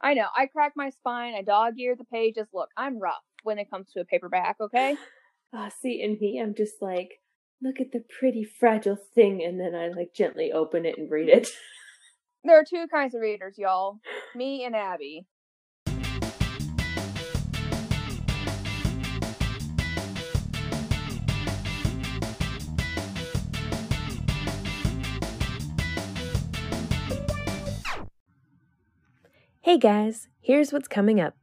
I know. I crack my spine. I dog ear the pages. Look, I'm rough when it comes to a paperback. Okay. Ah, see, in me, I'm just like, look at the pretty fragile thing, and then I like gently open it and read it. There are two kinds of readers, y'all. Me and Abby. Hey guys, here's what's coming up.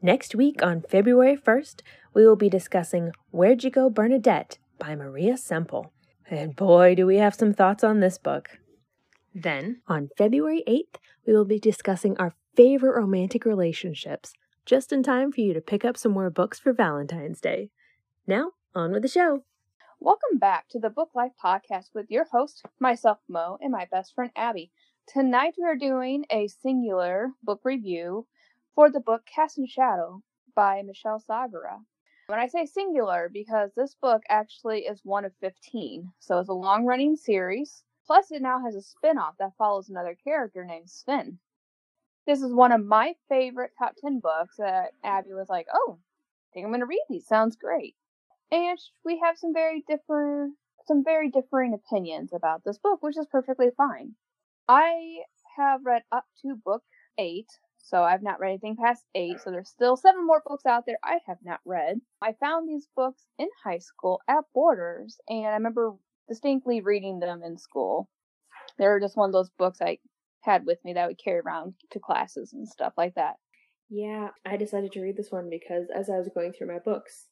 Next week on February 1st, we will be discussing Where'd You Go, Bernadette by Maria Semple. And boy, do we have some thoughts on this book. Then, on February 8th, we will be discussing our favorite romantic relationships, just in time for you to pick up some more books for Valentine's Day. Now, on with the show. Welcome back to the Book Life Podcast with your host, myself, Mo, and my best friend, Abby. Tonight we are doing a singular book review for the book Cast in Shadow by Michelle Sagara. When I say singular, because this book actually is one of 15, so it's a long running series. Plus, it now has a spin off that follows another character named Sven. This is one of my favorite top 10 books that Abby was like, oh, I think I'm going to read these. Sounds great. And we have some very different, some very differing opinions about this book, which is perfectly fine. I have read up to book eight, so I've not read anything past eight, so there's still seven more books out there I have not read. I found these books in high school at Borders, and I remember distinctly reading them in school. They were just one of those books I had with me that I would carry around to classes and stuff like that. Yeah, I decided to read this one because as I was going through my books,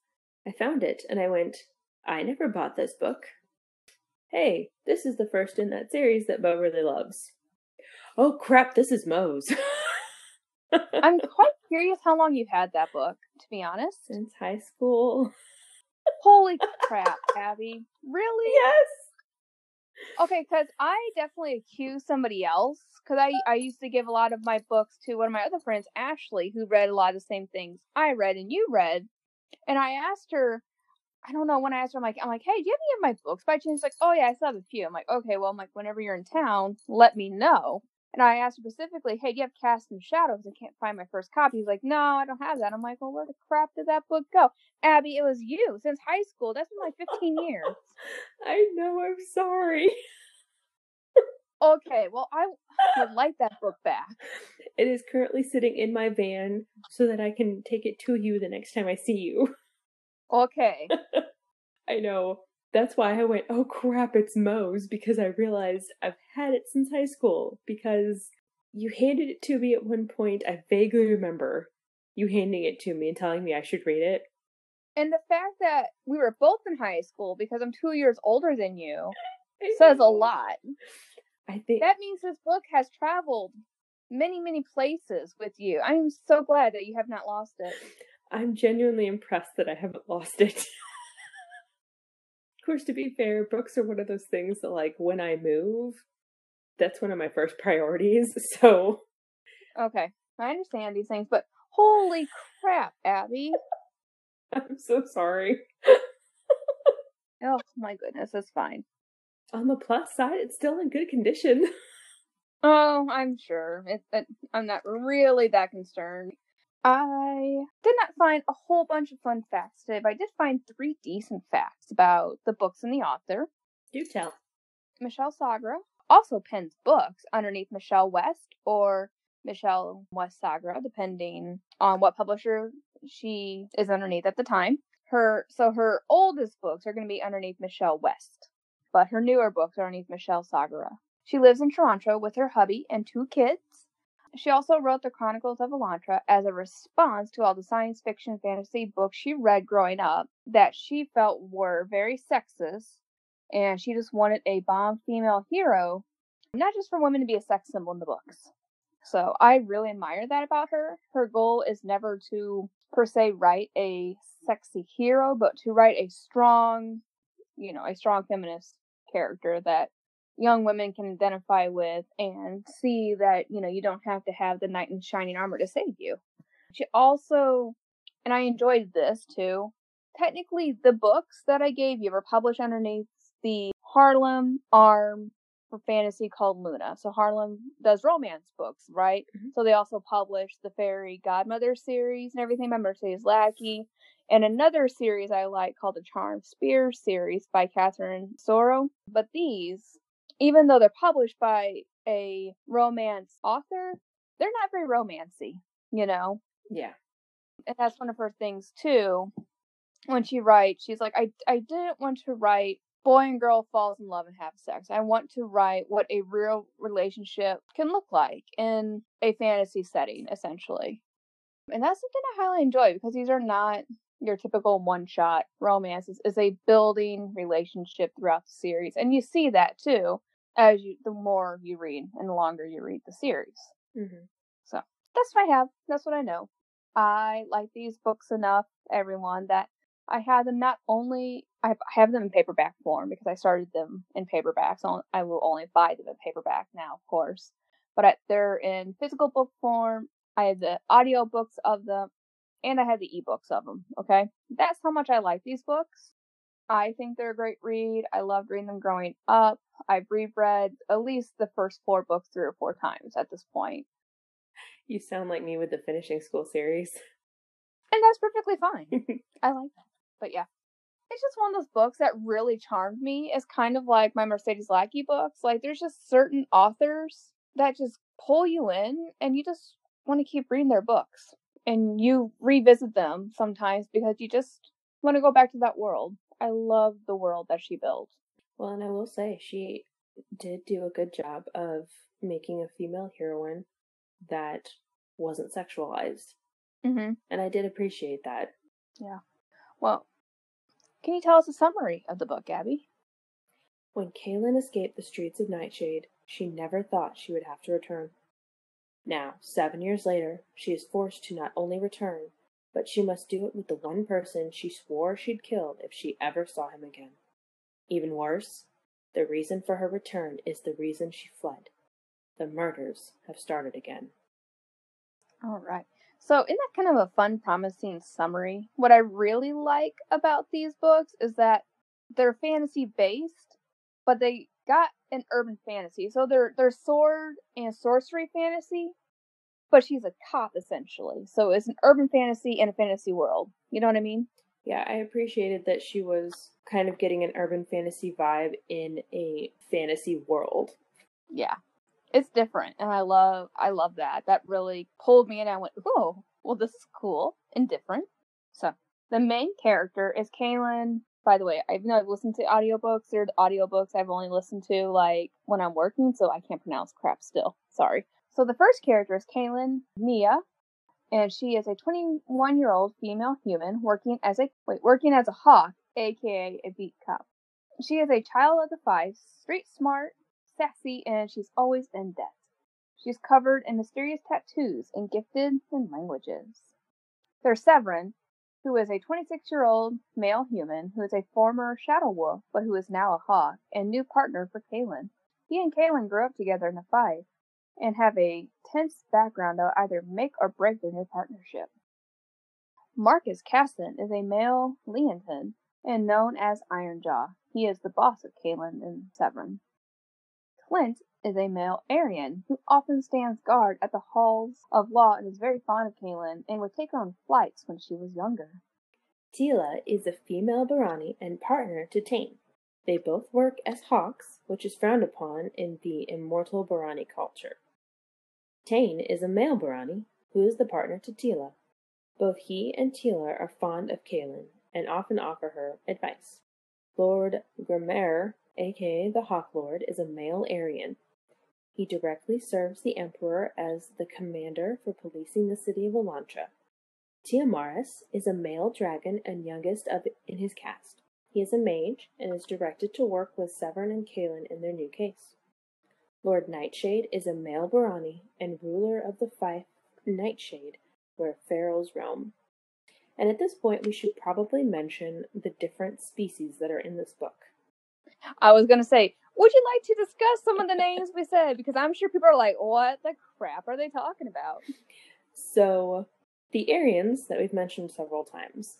I found it and I went, I never bought this book. Hey, this is the first in that series that Mo really loves. Oh crap, this is Mo's. I'm quite curious how long you've had that book, to be honest. Since high school. Holy crap, Abby. Really? Yes. Okay, because I definitely accuse somebody else. Because I, I used to give a lot of my books to one of my other friends, Ashley, who read a lot of the same things I read and you read. And I asked her, I don't know, when I asked her, I'm like, I'm like, hey, do you have any of my books by chance? She's like, oh yeah, I still have a few. I'm like, okay, well, I'm like, whenever you're in town, let me know. And I asked specifically, hey, do you have Cast in Shadows? I can't find my first copy. He's like, no, I don't have that. I'm like, well, where the crap did that book go? Abby, it was you since high school. That's been like 15 years. I know, I'm sorry. Okay, well, I would like that book back. It is currently sitting in my van so that I can take it to you the next time I see you. Okay. I know. That's why I went, oh crap, it's Mo's, because I realized I've had it since high school. Because you handed it to me at one point. I vaguely remember you handing it to me and telling me I should read it. And the fact that we were both in high school because I'm two years older than you says a lot. I think That means this book has traveled many, many places with you. I am so glad that you have not lost it. I'm genuinely impressed that I haven't lost it. of course, to be fair, books are one of those things that, like, when I move, that's one of my first priorities. So, Okay, I understand these things, but holy crap, Abby. I'm so sorry. Oh my goodness, it's fine. On the plus side, it's still in good condition. Oh, I'm sure. It, it, I'm not really that concerned. I did not find a whole bunch of fun facts today, but I did find three decent facts about the books and the author. Do tell. Michelle Sagra also pens books underneath Michelle West or Michelle West Sagra, depending on what publisher she is underneath at the time. Her so her oldest books are going to be underneath Michelle West, but her newer books are underneath Michelle Sagra. She lives in Toronto with her hubby and two kids. She also wrote the Chronicles of Elantra as a response to all the science fiction fantasy books she read growing up that she felt were very sexist, and she just wanted a bomb female hero, not just for women to be a sex symbol in the books. So I really admire that about her. Her goal is never to per se write a sexy hero, but to write a strong, you know, a strong feminist character that young women can identify with and see that, you know, you don't have to have the knight in shining armor to save you. She also, and I enjoyed this too, technically the books that I gave you were published underneath the Harlem Arm for fantasy called Luna. So Harlem does romance books, right? Mhm. So they also published the Fairy Godmother series and everything by Mercedes Lackey. And another series I like called the Charm Sphere series by Catherine Asaro. But these, even though they're published by a romance author, they're not very romancy, you know? Yeah. and that's one of her things too. When she writes, she's like, I I didn't want to write boy and girl falls in love and have sex. I want to write what a real relationship can look like in a fantasy setting, essentially. And that's something I highly enjoy because these are not your typical one shot romances. It's a building relationship throughout the series. And you see that too as you the more you read and the longer you read the series. hmm So that's what I have. That's what I know. I like these books enough, everyone, that I have them not only I have them in paperback form because I started them in paperback, so I will only buy them in paperback now, of course. But I, they're in physical book form. I have the audio books of them, and I have the ebooks of them. Okay, that's how much I like these books. I think they're a great read. I loved reading them growing up. I've reread at least the first four books three or four times at this point. You sound like me with the finishing school series. And that's perfectly fine. I like that. But yeah. It's just one of those books that really charmed me. It's kind of like my Mercedes Lackey books. Like there's just certain authors that just pull you in and you just want to keep reading their books. And you revisit them sometimes because you just want to go back to that world. I love the world that she built. Well, and I will say, she did do a good job of making a female heroine that wasn't sexualized. Mm-hmm. And I did appreciate that. Yeah. Well, can you tell us a summary of the book, Abby? When Kaylin escaped the streets of Nightshade, she never thought she would have to return. Now, seven years later, she is forced to not only return, but she must do it with the one person she swore she'd kill if she ever saw him again. Even worse, the reason for her return is the reason she fled. The murders have started again. All right. So, isn't that kind of a fun, promising summary? What I really like about these books is that they're fantasy based, but they got an urban fantasy. So they're they're sword and sorcery fantasy, but she's a cop essentially. So it's an urban fantasy and a fantasy world. You know what I mean? Yeah, I appreciated that she was kind of getting an urban fantasy vibe in a fantasy world. Yeah. It's different and I love I love that. That really pulled me in and I went, "Oh, well this is cool and different." So, the main character is Kaylin. By the way, I know I've listened to audiobooks. They're the audiobooks I've only listened to like when I'm working, so I can't pronounce crap still. Sorry. So the first character is Kaylin Neya, and she is a 21 year old female human working as a wait working as a hawk, aka a beat cop. She is a child of the five, street smart, sassy, and she's always in debt. She's covered in mysterious tattoos and gifted in languages. There's Severn, who is a 26 year old male human who is a former shadow wolf, but who is now a hawk, and new partner for Kaylin. He and Kaylin grew up together in the five and have a tense background that will either make or break their new partnership. Marcus Kassan is a male Leontine and known as Ironjaw. He is the boss of Kaylin and Severn. Clint is a male Aerian who often stands guard at the halls of law and is very fond of Kaylin and would take her on flights when she was younger. Teela is a female Barrani and partner to Tain. They both work as hawks, which is frowned upon in the immortal Barrani culture. Tain is a male Barrani who is the partner to Teela. Both he and Teela are fond of Kaylin and often offer her advice. Lord Grammayre, aka the Hawk Lord, is a male Aerian. He directly serves the Emperor as the commander for policing the city of Elantra. Tiamaris is a male dragon and youngest of in his caste. He is a mage and is directed to work with Severn and Kaylin in their new case. Lord Nightshade is a male Barrani and ruler of the five Nightshade, where ferals roam. And at this point, we should probably mention the different species that are in this book. I was gonna say, would you like to discuss some of the names we said? Because I'm sure people are like, what the crap are they talking about? So, the Aerians that we've mentioned several times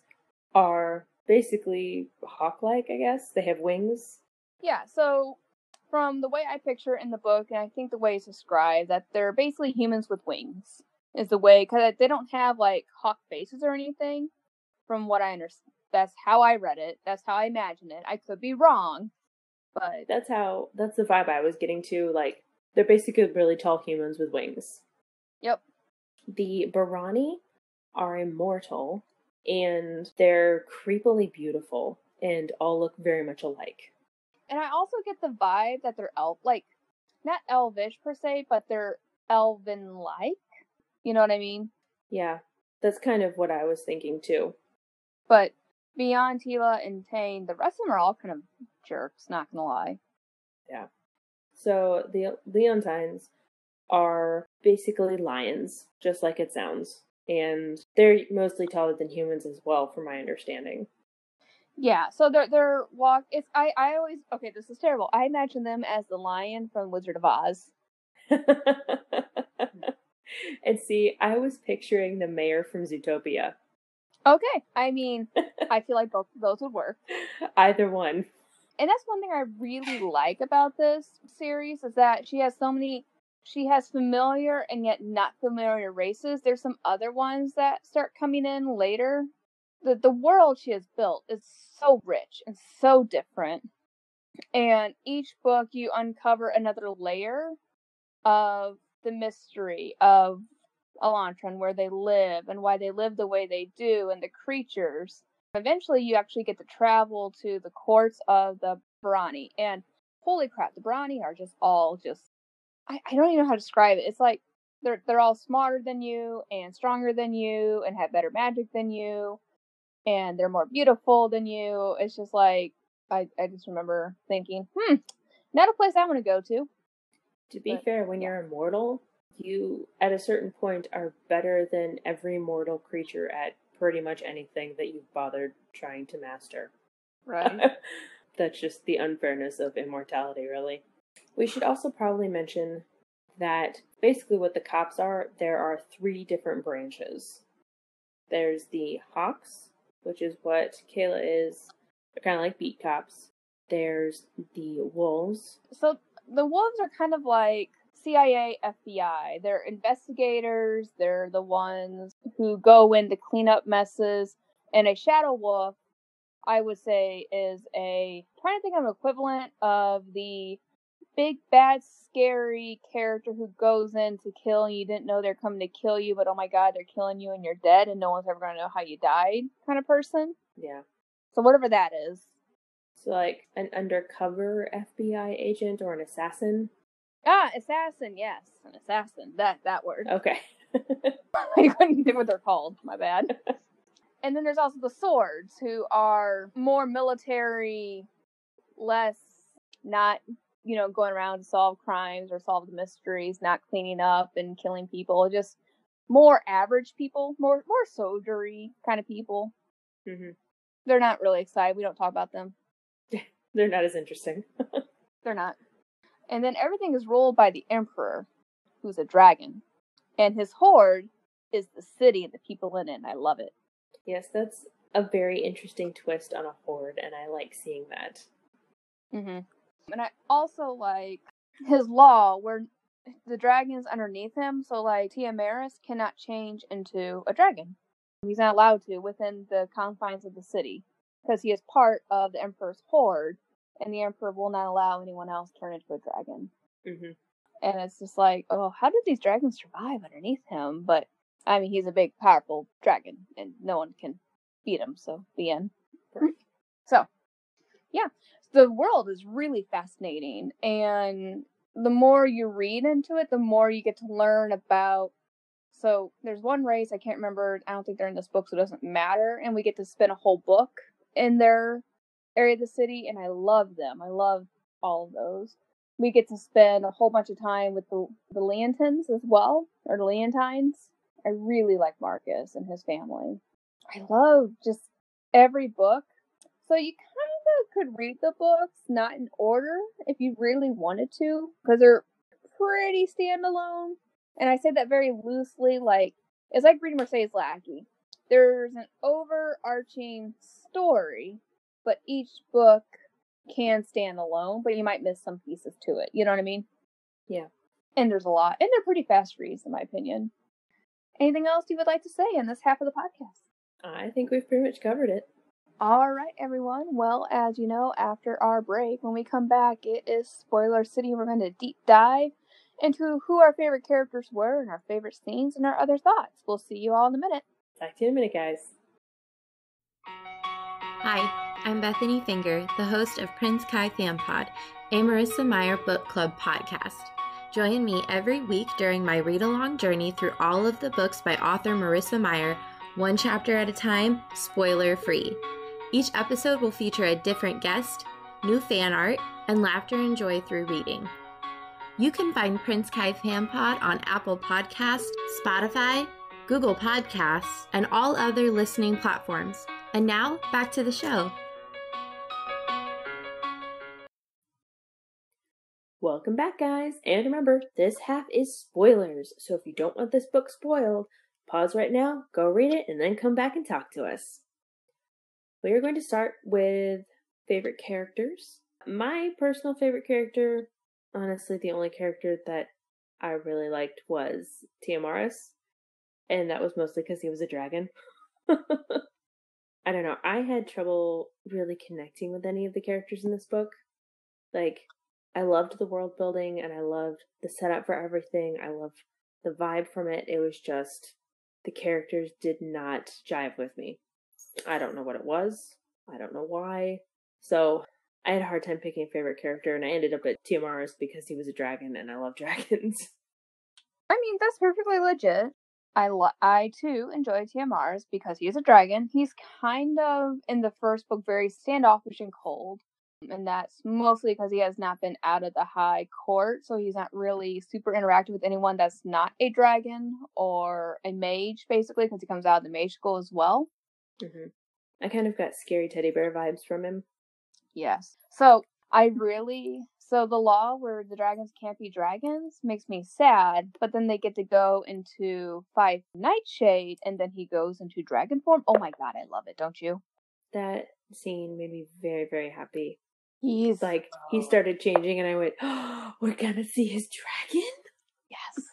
are basically hawk like, I guess. They have wings. Yeah, so from the way I picture it in the book, and I think the way it's described, that they're basically humans with wings, is the way, because they don't have like hawk faces or anything, from what I understand. That's how I read it. That's how I imagine it. I could be wrong, but That's how. That's the vibe I was getting to. Like they're basically really tall humans with wings. yep. The Barrani are immortal, and they're creepily beautiful, and all look very much alike. And I also get the vibe that they're elf, like not elvish per se, but they're elven like. You know what I mean? Yeah, that's kind of what I was thinking too. But beyond Teela and Tain, the rest of them are all kind of jerks. Not gonna lie. Yeah. So the Leontines are basically lions, just like it sounds. And they're mostly taller than humans as well, from my understanding. Yeah, so they're they're walk. It's I I always okay. This is terrible. I imagine them as the lion from Wizard of Oz. and see, I was picturing the mayor from Zootopia. Okay, I mean, I feel like both of those would work. Either one. And that's one thing I really like about this series is that she has so many. She has familiar and yet not familiar races. There's some other ones that start coming in later. The the world she has built is so rich and so different. And each book you uncover another layer of the mystery of Elantra, where they live and why they live the way they do, and the creatures. Eventually, you actually get to travel to the courts of the Barrani, and holy crap, the Barrani are just all just. I, I don't even know how to describe it. It's like they're they're all smarter than you and stronger than you and have better magic than you, and they're more beautiful than you. It's just like I I just remember thinking, hmm, not a place I want to go to. To be But, fair, when you're immortal, you at a certain point are better than every mortal creature at pretty much anything that you've bothered trying to master. Right. That's just the unfairness of immortality, really. We should also probably mention that basically what the cops are, there are three different branches. There's the Hawks, which is what Kayla is. They're kind of like beat cops. There's the Wolves. so the wolves are kind of like CIA, FBI. They're investigators. They're the ones who go in to clean up messes. And a shadow wolf, I would say, is a trying to think of an equivalent of the big bad scary character who goes in to kill and you didn't know they're coming to kill you, but oh my god, they're killing you and you're dead and no one's ever gonna know how you died kind of person. Yeah. So whatever that is. So, like an undercover FBI agent or an assassin. Ah, assassin, yes. An assassin. That that word. Okay. I couldn't think what they're called. My bad. and then there's also the swords, who are more military, less not you know going around to solve crimes or solve the mysteries, not cleaning up and killing people. Just more average people, more more soldiery kind of people. hmm They're not really excited. We don't talk about them. They're not as interesting. They're not. And then everything is ruled by the emperor, who's a dragon, and his horde is the city and the people in it. And I love it. yes, that's a very interesting twist on a horde, and I like seeing that. hmm And I also like his law where the dragon's underneath him, so like Tiamaris cannot change into a dragon. He's not allowed to within the confines of the city because he is part of the Emperor's horde, and the Emperor will not allow anyone else to turn into a dragon. hmm And it's just like, oh, how did these dragons survive underneath him? But I mean, he's a big, powerful dragon, and no one can beat him. So the end. So, yeah, the world is really fascinating, and the more you read into it, the more you get to learn about. So there's one race I can't remember. I don't think they're in this book, so it doesn't matter. And we get to spend a whole book in their area of the city, and I love them. I love all of those. We get to spend a whole bunch of time with the the Leontines as well, or the Leontines. I really like Marcus and his family. I love just every book. So you kind of could read the books not in order if you really wanted to, because they're pretty standalone. And I say that very loosely, like it's like reading Mercedes Lackey. There's an overarching story, but each book can stand alone, but you might miss some pieces to it. You know what I mean? Yeah. And there's a lot. And they're pretty fast reads, in my opinion. Anything else you would like to say in this half of the podcast? I think we've pretty much covered it. All right, everyone. Well, as you know, after our break, when we come back, it is Spoiler City. We're going to deep dive into who our favorite characters were and our favorite scenes and our other thoughts. We'll see you all in a minute. Talk to you in a minute, guys. Hi, I'm Bethany Finger, the host of Prince Kai Fan Pod, a Marissa Meyer Book Club podcast. Join me every week during my read along journey through all of the books by author Marissa Meyer, one chapter at a time, spoiler free. Each episode will feature a different guest, new fan art, and laughter and joy through reading. You can find Prince Kai Fan Pod on Apple Podcasts, Spotify, Google Podcasts, and all other listening platforms. And now, back to the show. Welcome back, guys. And remember, this half is spoilers. So if you don't want this book spoiled, pause right now, go read it, and then come back and talk to us. We are going to start with favorite characters. My personal favorite character, honestly, the only character that I really liked was Tiamaris. And that was mostly because he was a dragon. I don't know. I had trouble really connecting with any of the characters in this book. Like, I loved the world building and I loved the setup for everything. I loved the vibe from it. It was just the characters did not jive with me. I don't know what it was. I don't know why. So I had a hard time picking a favorite character, and I ended up at Tiamaris because he was a dragon, and I love dragons. I mean, that's perfectly legit. I lo- I too enjoy Tiamaris because he's a dragon. He's kind of in the first book very standoffish and cold, and that's mostly because he has not been out of the high court, so he's not really super interactive with anyone that's not a dragon or a mage, basically, because he comes out of the mage school as well. Hmm I kind of got scary teddy bear vibes from him. Yes. So I really so the law where the dragons can't be dragons makes me sad, but then they get to go into Five Nightshade and then he goes into dragon form. Oh my god, I love it, don't you? That scene made me very, very happy. He's Like, he started changing, and I went, oh, we're gonna see his dragon? yes.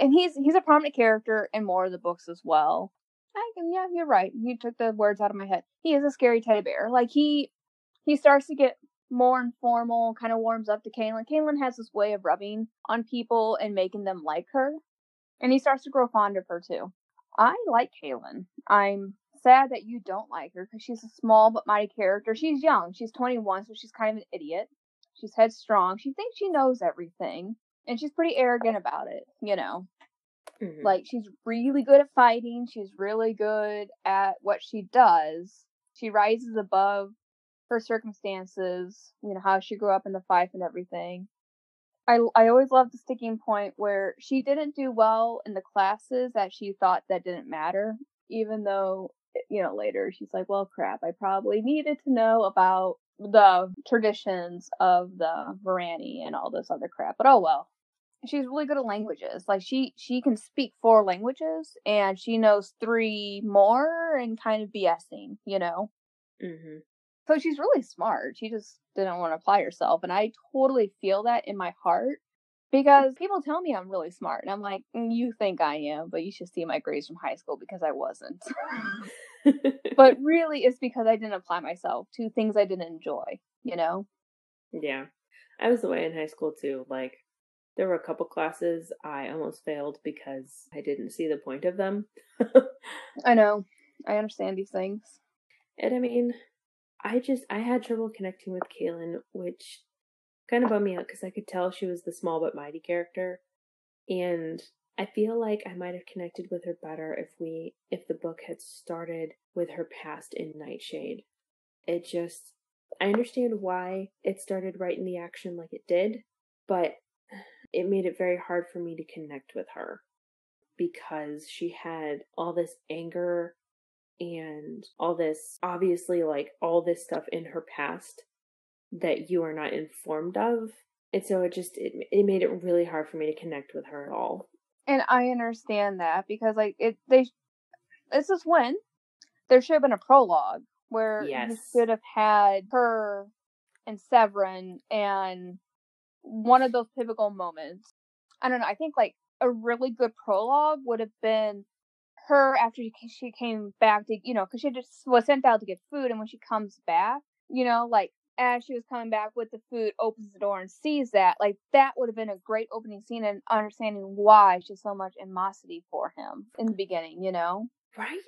And he's he's a prominent character in more of the books as well. I can yeah, you're right. You took the words out of my head. He is a scary teddy bear. Like he he starts to get more informal, kind of warms up to Kaylin. Kaylin has this way of rubbing on people and making them like her. And he starts to grow fond of her too. I like Kaylin. I'm sad that you don't like her because she's a small but mighty character. She's young. She's 21, so she's kind of an idiot. She's headstrong. She thinks she knows everything. And she's pretty arrogant about it, you know. Mhm. Like she's really good at fighting. She's really good at what she does. She rises above her circumstances. You know how she grew up in the fife and everything. I I always loved the sticking point where she didn't do well in the classes that she thought that didn't matter, even though you know later she's like, well, crap, I probably needed to know about the traditions of the Barrani and all this other crap. But oh well she's really good at languages. Like she she can speak four languages and she knows three more and kind of BSing, you know. Mhm. So she's really smart. She just didn't want to apply herself, and I totally feel that in my heart because people tell me I'm really smart, and I'm like, "Mm, you think I am, but you should see my grades from high school because I wasn't. but really, it's because I didn't apply myself to things I didn't enjoy, you know. yeah. I was the way in high school too. Like, there were a couple classes I almost failed because I didn't see the point of them. I know. I understand these things. And I mean, I just I had trouble connecting with Kaylin, which kind of bummed me out because I could tell she was the small but mighty character, and I feel like I might have connected with her better if we if the book had started with her past in Nightshade. It just I understand why it started right in the action like it did, but it made it very hard for me to connect with her because she had all this anger and all this obviously like all this stuff in her past that you are not informed of and so it just it, it made it really hard for me to connect with her at all And I understand that because like it they this is when there should have been a prologue where you Yes. should have had her and Severn and one of those pivotal moments. I don't know. I think like a really good prologue would have been her after she came back to, you know, because she just was sent out to get food, and when she comes back, you know, like as she was coming back with the food, opens the door and sees that, like that would have been a great opening scene and understanding why she has so much animosity for him in the beginning, you know? Right?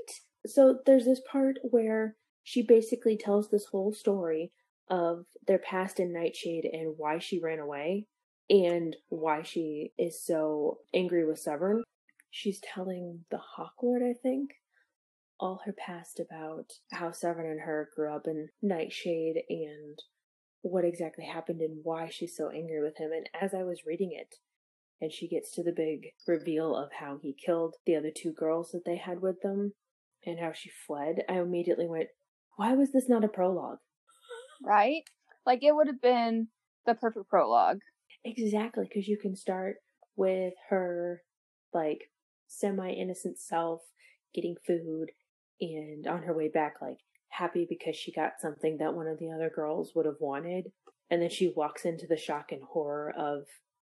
So there's this part where she basically tells this whole story of their past in Nightshade and why she ran away and why she is so angry with Severn. She's telling the Hawklord, I think, all her past about how Severn and her grew up in Nightshade and what exactly happened and why she's so angry with him. And as I was reading it, and she gets to the big reveal of how he killed the other two girls that they had with them and how she fled, I immediately went, why was this not a prologue? Right? Like it would have been the perfect prologue. Exactly, because you can start with her, like, semi innocent self getting food and on her way back, like, happy because she got something that one of the other girls would have wanted. And then she walks into the shock and horror of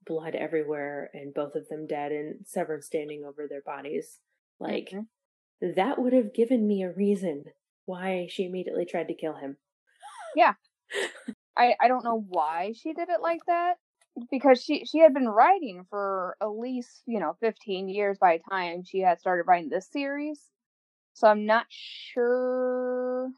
blood everywhere and both of them dead and Severn standing over their bodies. Like, mm-hmm. that would have given me a reason why she immediately tried to kill him. Yeah. I, I don't know why she did it like that because she she had been writing for at least you know 15 years by the time she had started writing this series. So i'm not sure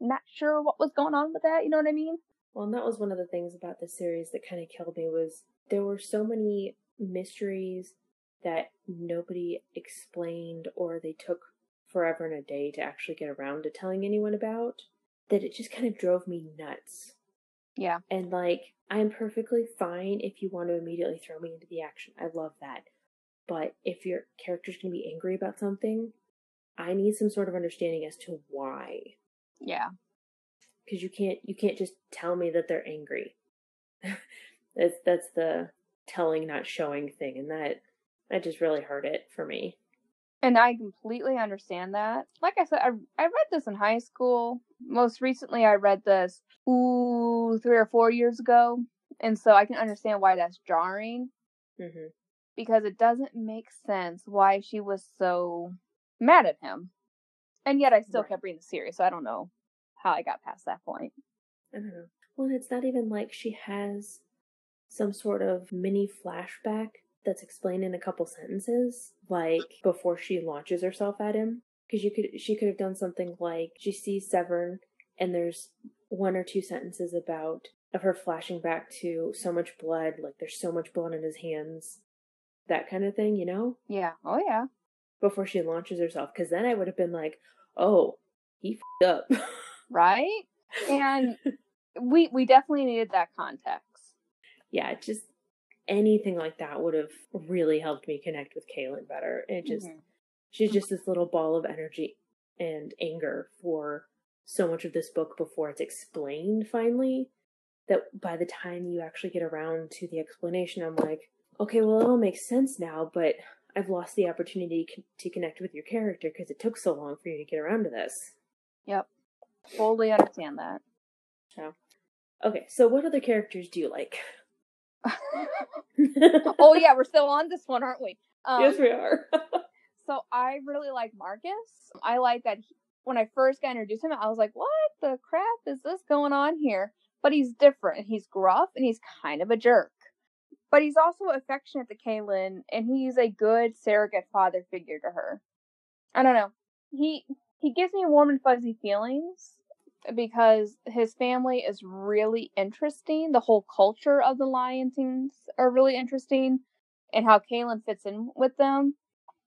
not sure what was going on with that you know what i mean? Well and that was one of the things about the series that kind of killed me was there were so many mysteries that nobody explained or they took forever and a day to actually get around to telling anyone about that it just kind of drove me nuts yeah and like I'm perfectly fine if you want to immediately throw me into the action. I love that. But if your character's going to be angry about something, I need some sort of understanding as to why. Yeah. Cuz you can't you can't just tell me that they're angry. that's that's the telling not showing thing and that that just really hurt it for me. And I completely understand that. Like I said, I I read this in high school. Most recently, I read this ooh three or four years ago, and so I can understand why that's jarring. Mm-hmm. Because it doesn't make sense why she was so mad at him, and yet I still right. kept reading the series. So I don't know how I got past that point. I don't know. Well, it's not even like she has some sort of mini flashback that's explained in a couple sentences, like before she launches herself at him. Because you could, she could have done something like she sees Severn, and there's one or two sentences about of her flashing back to so much blood, like there's so much blood in his hands, that kind of thing, you know? Yeah. Oh yeah. Before she launches herself, because then I would have been like, oh, he f- up, right? And we we definitely needed that context. Yeah, just anything like that would have really helped me connect with Kaylin better. It just mm-hmm. she's just this little ball of energy and anger for so much of this book before it's explained finally that by the time you actually get around to the explanation I'm like, okay, well it all makes sense now, but I've lost the opportunity to connect with your character because it took so long for you to get around to this. Yep. Fully understand that. So, okay, so what other characters do you like? Oh yeah, we're still on this one, aren't we? Um, yes, we are. so I really like Marcus. I like that he, when I first got introduced to him, I was like, "What the crap is this going on here?" But he's different. He's gruff and he's kind of a jerk. But he's also affectionate to Kaylin, and he's a good surrogate father figure to her. I don't know. He he gives me warm and fuzzy feelings because his family is really interesting. The whole culture of the Lyonsons are really interesting, and how Kaylin fits in with them.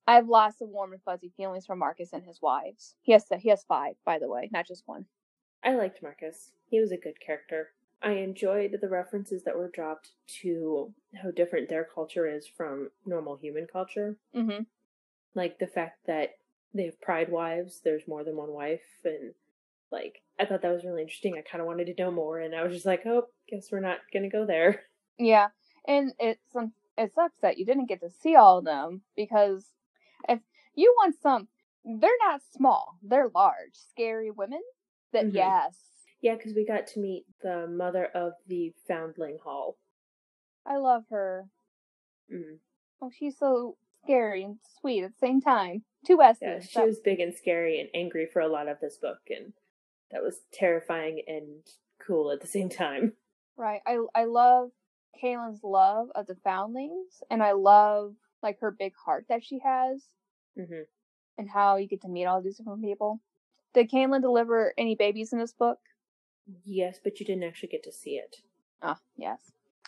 I have lots of warm and fuzzy feelings for Marcus and his wives. He has he has five, by the way, not just one. I liked Marcus. He was a good character. I enjoyed the references that were dropped to how different their culture is from normal human culture. Mm-hmm. Like the fact that they have pride wives. There's more than one wife, and like I thought that was really interesting. I kind of wanted to know more, and I was just like, oh, guess we're not gonna go there. Yeah, and it's it sucks that you didn't get to see all of them because if you want some, they're not small; they're large, scary women. That mm-hmm. yes, Yeah, because we got to meet the mother of the foundling hall. I love her. Mm. Oh, she's so scary and sweet at the same time. Two S's. Yeah, she was big and scary and angry for a lot of this book, and that was terrifying and cool at the same time. Right. I I love Kaylin's love of the foundlings, and I love like her big heart that she has, hmm and how you get to meet all these different people. Did Kaylin deliver any babies in this book? Yes, but you didn't actually get to see it. Ah, yes.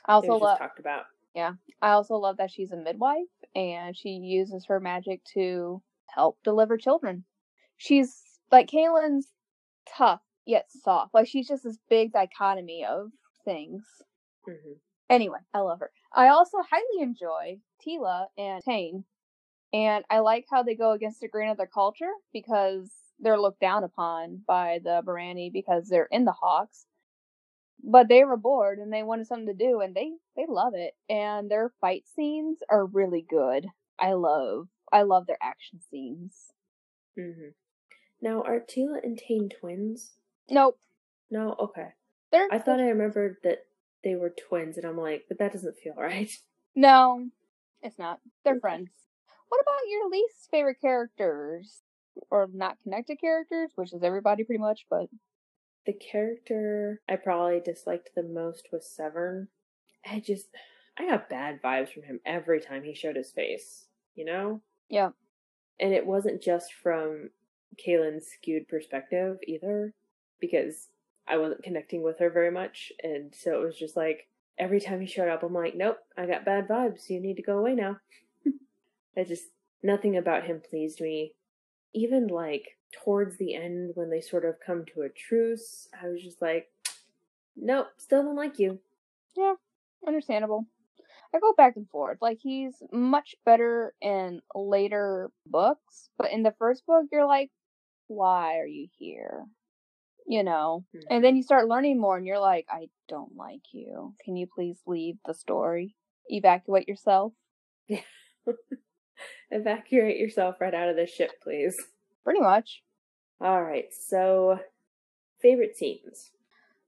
I also love. talked about. Yeah, I also love that she's a midwife and she uses her magic to help deliver children. She's like Kaylin's tough yet soft. Like she's just this big dichotomy of things. hmm Anyway, I love her. I also highly enjoy Teela and Tain. And I like how they go against the grain of their culture because they're looked down upon by the Barrani because they're in the Hawks. But they were bored and they wanted something to do and they they love it. And their fight scenes are really good. I love I love their action scenes. hmm Now, are Teela and Tain twins? Nope. No? Okay. They're I thought I remembered that they were twins, and I'm like, but that doesn't feel right. No, it's not. They're friends. What about your least favorite characters? Or not connected characters, which is everybody pretty much, but The character I probably disliked the most was Severn. I just, I got bad vibes from him every time he showed his face, you know? yeah. And it wasn't just from Kaylin's skewed perspective either, because I wasn't connecting with her very much. And so it was just like, every time he showed up, I'm like, nope, I got bad vibes. You need to go away now. I just, nothing about him pleased me. Even like towards the end, when they sort of come to a truce, I was just like, nope, still don't like you. Yeah, understandable. I go back and forth. Like he's much better in later books, but in the first book you're like, why are you here? You know. And then mm-hmm. you start learning more and you're like, I don't like you. Can you please leave the story? Evacuate yourself? Evacuate yourself right out of this ship, please. Pretty much. All right, so favorite scenes.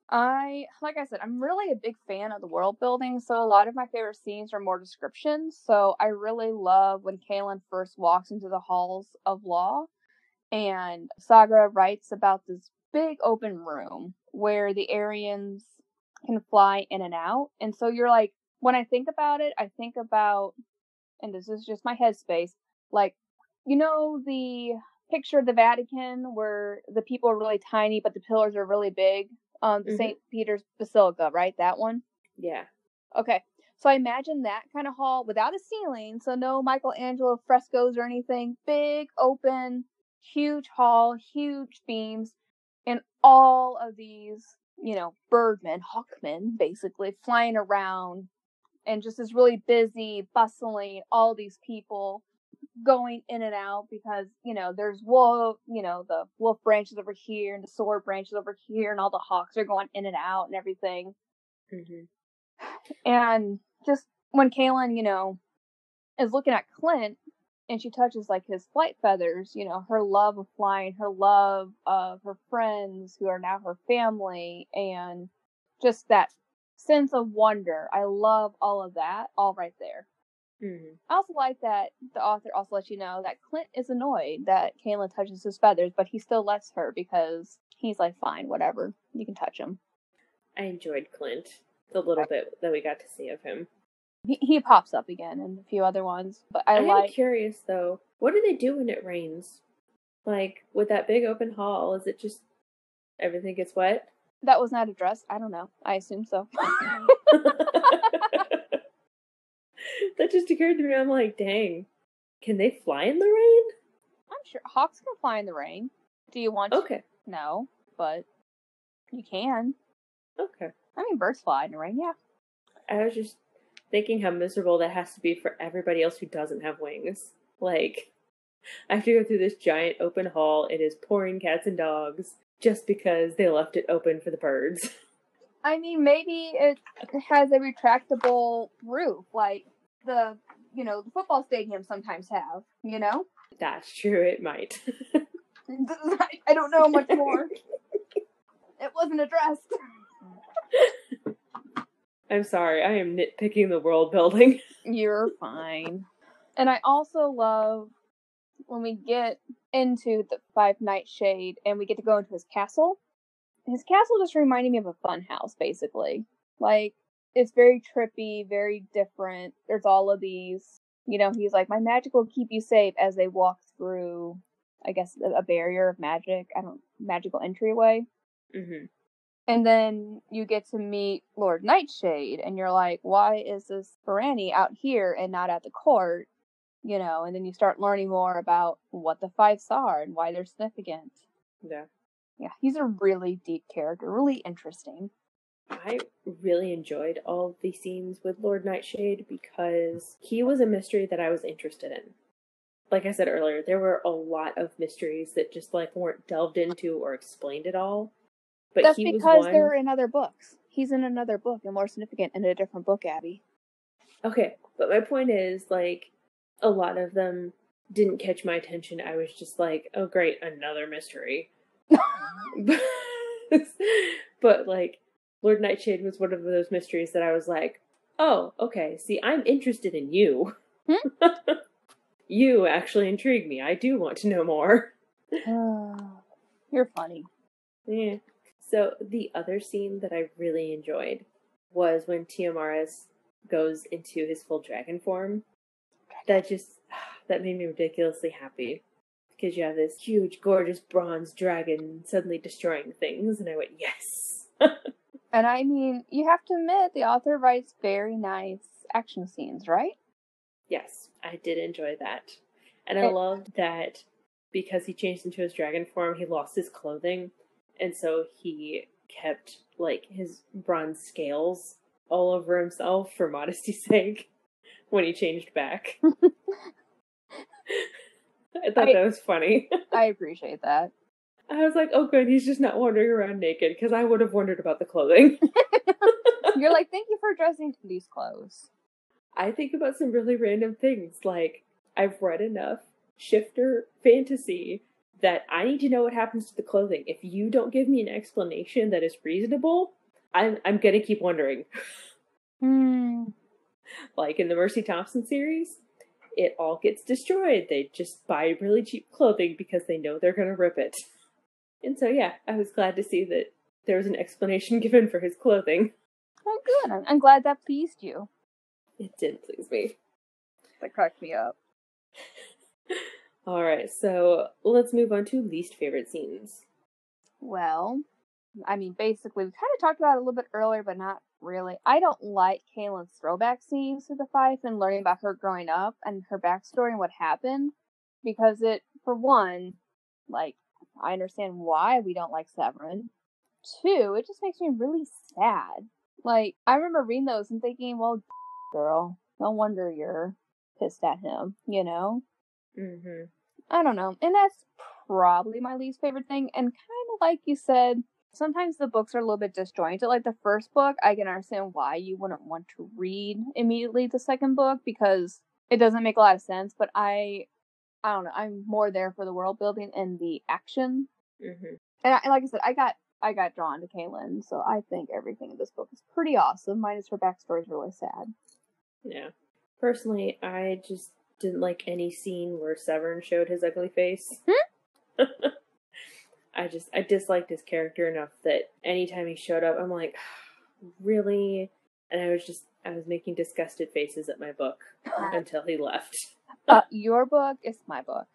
I, like I said, I'm really a big fan of the world building, so a lot of my favorite scenes are more descriptions. So I really love when Kaylin first walks into the halls of law, and Sagra writes about this big open room where the Aerians can fly in and out. And so you're like, when I think about it, I think about, and this is just my headspace, like, you know, the picture of the Vatican where the people are really tiny, but the pillars are really big? um the Mhm. St. Peter's Basilica, right? That one. Yeah. Okay. So I imagine that kind of hall without a ceiling, so no Michelangelo frescoes or anything. Big, open, huge hall, huge beams, and all of these, you know, birdmen, hawkmen, basically flying around, and just is really busy, bustling, all these people going in and out because you know there's wolf you know the wolf branches over here and the sword branches over here and all the hawks are going in and out and everything. Hmm and just when Kaylin, you know, is looking at Clint and she touches like his flight feathers, you know, her love of flying, her love of her friends who are now her family, and just that sense of wonder. I love all of that, all right there. hmm I also like that the author also lets you know that Clint is annoyed that Kayla touches his feathers, but he still lets her because he's like, fine, whatever, you can touch him. I enjoyed Clint. The little bit that we got to see of him. He, he pops up again in a few other ones, but I I'm like. curious though. What do they do when it rains? Like with that big open hall, is it just everything gets wet? That was not addressed. I don't know. I assume so. that just occurred to me. I'm like, dang, can they fly in the rain? I'm sure hawks can fly in the rain. Do you want to? Okay, No, but you can. okay. I mean, birds fly in the rain. Yeah. I was just thinking how miserable that has to be for everybody else who doesn't have wings. Like, I have to go through this giant open hall. It is pouring cats and dogs just because they left it open for the birds. I mean, maybe it has a retractable roof, like the you know the football stadiums sometimes have. You know. That's true, it might. I don't know much more. It wasn't addressed. I'm sorry, I am nitpicking the world building. You're fine. And I also love when we get into the Five Nightshade and we get to go into his castle. His castle just reminded me of a fun house, basically. Like, it's very trippy, very different. There's all of these, you know, he's like, my magic will keep you safe as they walk through, I guess, a barrier of magic. I don't, magical entryway. Mm-hmm. And then you get to meet Lord Nightshade, and you're like, why is this Barrani out here and not at the court? You know, and then you start learning more about what the fights are and why they're significant. Yeah. Yeah, he's a really deep character, really interesting. I really enjoyed all the scenes with Lord Nightshade because he was a mystery that I was interested in. Like I said earlier, there were a lot of mysteries that just like weren't delved into or explained at all. But That's because one... they're in other books. He's in another book and more significant in a different book, Abby. Okay, but my point is like a lot of them didn't catch my attention. I was just like, oh great, another mystery. but like Lord Nightshade was one of those mysteries that I was like, oh, okay, see, I'm interested in you. Hmm? you actually intrigue me. I do want to know more. Uh, you're funny. Yeah. So the other scene that I really enjoyed was when Tiamaris goes into his full dragon form. That just that made me ridiculously happy because you have this huge, gorgeous bronze dragon suddenly destroying things, and I went, yes. and I mean, you have to admit, the author writes very nice action scenes, right? Yes, I did enjoy that, and I it, loved that because he changed into his dragon form, he lost his clothing, and so he kept like his bronze scales all over himself for modesty's sake when he changed back. I thought I, that was funny. I appreciate that. I was like, oh, good, he's just not wandering around naked because I would have wondered about the clothing. You're like, thank you for dressing these clothes. I think about some really random things. Like, I've read enough shifter fantasy that I need to know what happens to the clothing. If you don't give me an explanation that is reasonable, I'm I'm gonna keep wondering. Hmm. Like in the Mercy Thompson series, it all gets destroyed. They just buy really cheap clothing because they know they're gonna rip it. And so yeah, I was glad to see that there was an explanation given for his clothing. Oh good. I'm, I'm glad that pleased you. It did please me. That cracked me up. All right, so let's move on to least favorite scenes. Well, I mean, basically, we kind of talked about it a little bit earlier, but not really. I don't like Kaylin's throwback scenes to the Fief and learning about her growing up and her backstory and what happened, because it, for one, like, I understand why we don't like Severn. Two, it just makes me really sad. Like, I remember reading those and thinking, well, girl, no wonder you're pissed at him, you know? Mm-hmm. I don't know. And that's probably my least favorite thing. And kind of like you said, sometimes the books are a little bit disjointed. Like the first book, I can understand why you wouldn't want to read immediately the second book because it doesn't make a lot of sense. But I, I don't know. I'm more there for the world building and the action. Mm-hmm. And, I, and like I said, I got I got drawn to Kaylin, so I think everything in this book is pretty awesome. Minus her backstory is really sad. Yeah. Personally, I just didn't like any scene where Severn showed his ugly face. Hmm? I just I disliked his character enough that anytime he showed up, I'm like, really? And I was just I was making disgusted faces at my book until he left. uh, your book is my book.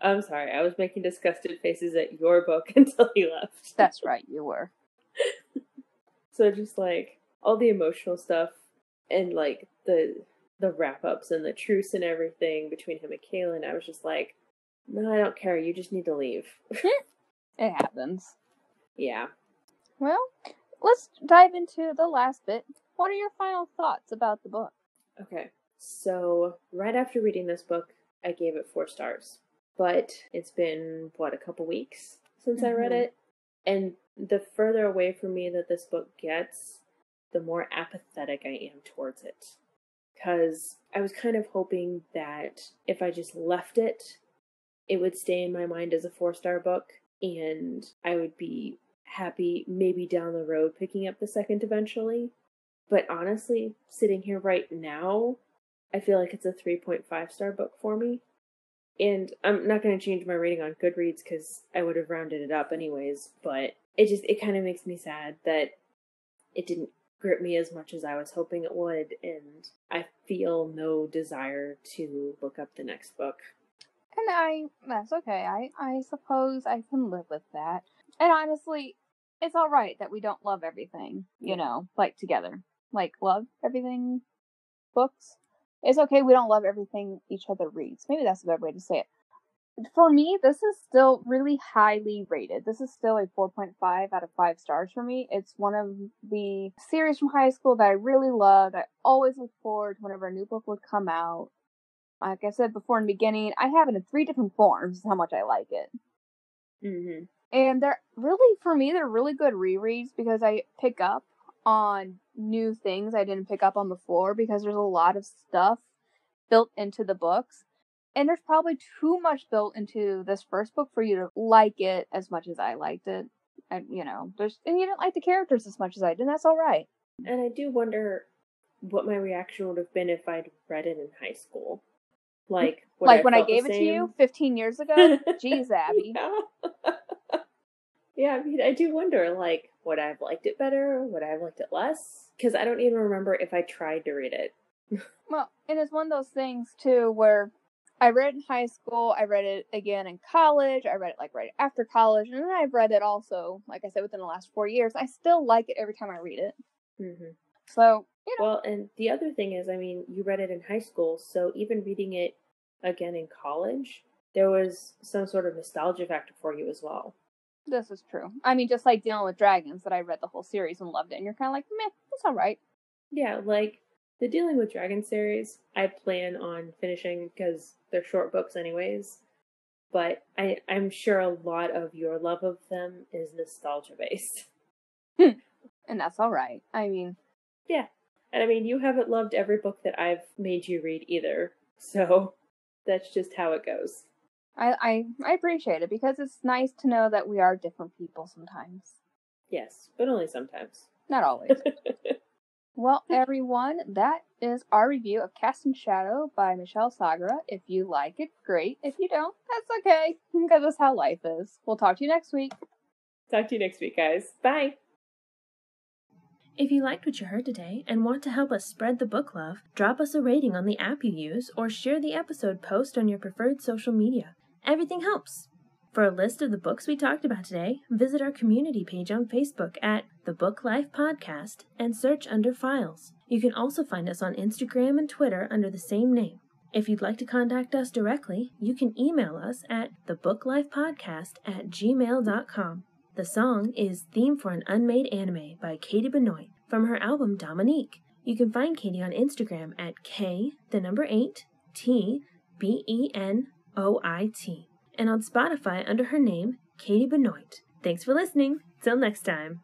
I'm sorry, I was making disgusted faces at your book until he left. That's right, you were. so just like all the emotional stuff and like the the wrap ups and the truce and everything between him and Kaylin, I was just like, no, I don't care. You just need to leave. it happens. Yeah. Well, let's dive into the last bit. What are your final thoughts about the book? Okay. So, right after reading this book, I gave it four stars. But it's been, what, a couple weeks since mm-hmm. I read mm-hmm. it? And the further away from me that this book gets, the more apathetic I am towards it because I was kind of hoping that if I just left it, it would stay in my mind as a four star book and I would be happy maybe down the road picking up the second eventually. But honestly, sitting here right now, I feel like it's a 3.5 star book for me. And I'm not going to change my rating on Goodreads because I would have rounded it up anyways, but it just, it kind of makes me sad that it didn't grip me as much as I was hoping it would, and I feel no desire to look up the next book. And I, that's okay. I, I suppose I can live with that. And honestly, it's all right that we don't love everything, you know, like together. Like, love everything books. It's okay we don't love everything each other reads. Maybe that's a better way to say it for me, this is still really highly rated. This is still a 4.5 out of 5 stars for me. It's one of the series from high school that I really loved. I always look forward to whenever a new book would come out. Like I said before in the beginning, I have it in three different forms, how much I like it. Mm-hmm. And they're really, for me, they're really good rereads because I pick up on new things I didn't pick up on before because there's a lot of stuff built into the books and there's probably too much built into this first book for you to like it as much as I liked it. And you know, there's and you didn't like the characters as much as I did, and that's all right. And I do wonder what my reaction would have been if I'd read it in high school. Like like I when I gave it to you 15 years ago. Jeez, Abby. Yeah. yeah, I mean, I do wonder, like, would I have liked it better? Would I have liked it less? Because I don't even remember if I tried to read it. well, and it's one of those things too where I read it in high school. I read it again in college. I read it like right after college, and then I've read it also, like I said, within the last four years. I still like it every time I read it. Mm-hmm. So you know. Well, and the other thing is, I mean, you read it in high school, so even reading it again in college, there was some sort of nostalgia factor for you as well. This is true. I mean, just like dealing with dragons, that I read the whole series and loved it, and you're kind of like, meh, it's all right. Yeah, like the Dealing with Dragons series, I plan on finishing because they're short books, anyways. But I, I'm sure a lot of your love of them is nostalgia based. And that's all right. I mean, yeah. And I mean, you haven't loved every book that I've made you read either. So that's just how it goes. I, I, I appreciate it because it's nice to know that we are different people sometimes. Yes, but only sometimes. Not always. Well, hmm. everyone, that is our review of Cast in Shadow by Michelle Sagara. If you like it, great. If you don't, that's okay, because that's how life is. We'll talk to you next week. Talk to you next week, guys. Bye. If you liked what you heard today and want to help us spread the book love, drop us a rating on the app you use or share the episode post on your preferred social media. Everything helps. For a list of the books we talked about today, visit our community page on Facebook at The Book Life Podcast and search under Files. You can also find us on Instagram and Twitter under the same name. If you'd like to contact us directly, you can email us at thebooklifepodcast at gmail.com. The song is Theme for an Unmade Anime by Katie Benoit from her album Dominique. You can find Katie on Instagram at K, the number 8, T, B E N O I T and on Spotify under her name, Katie Benoit. Thanks for listening. Till next time.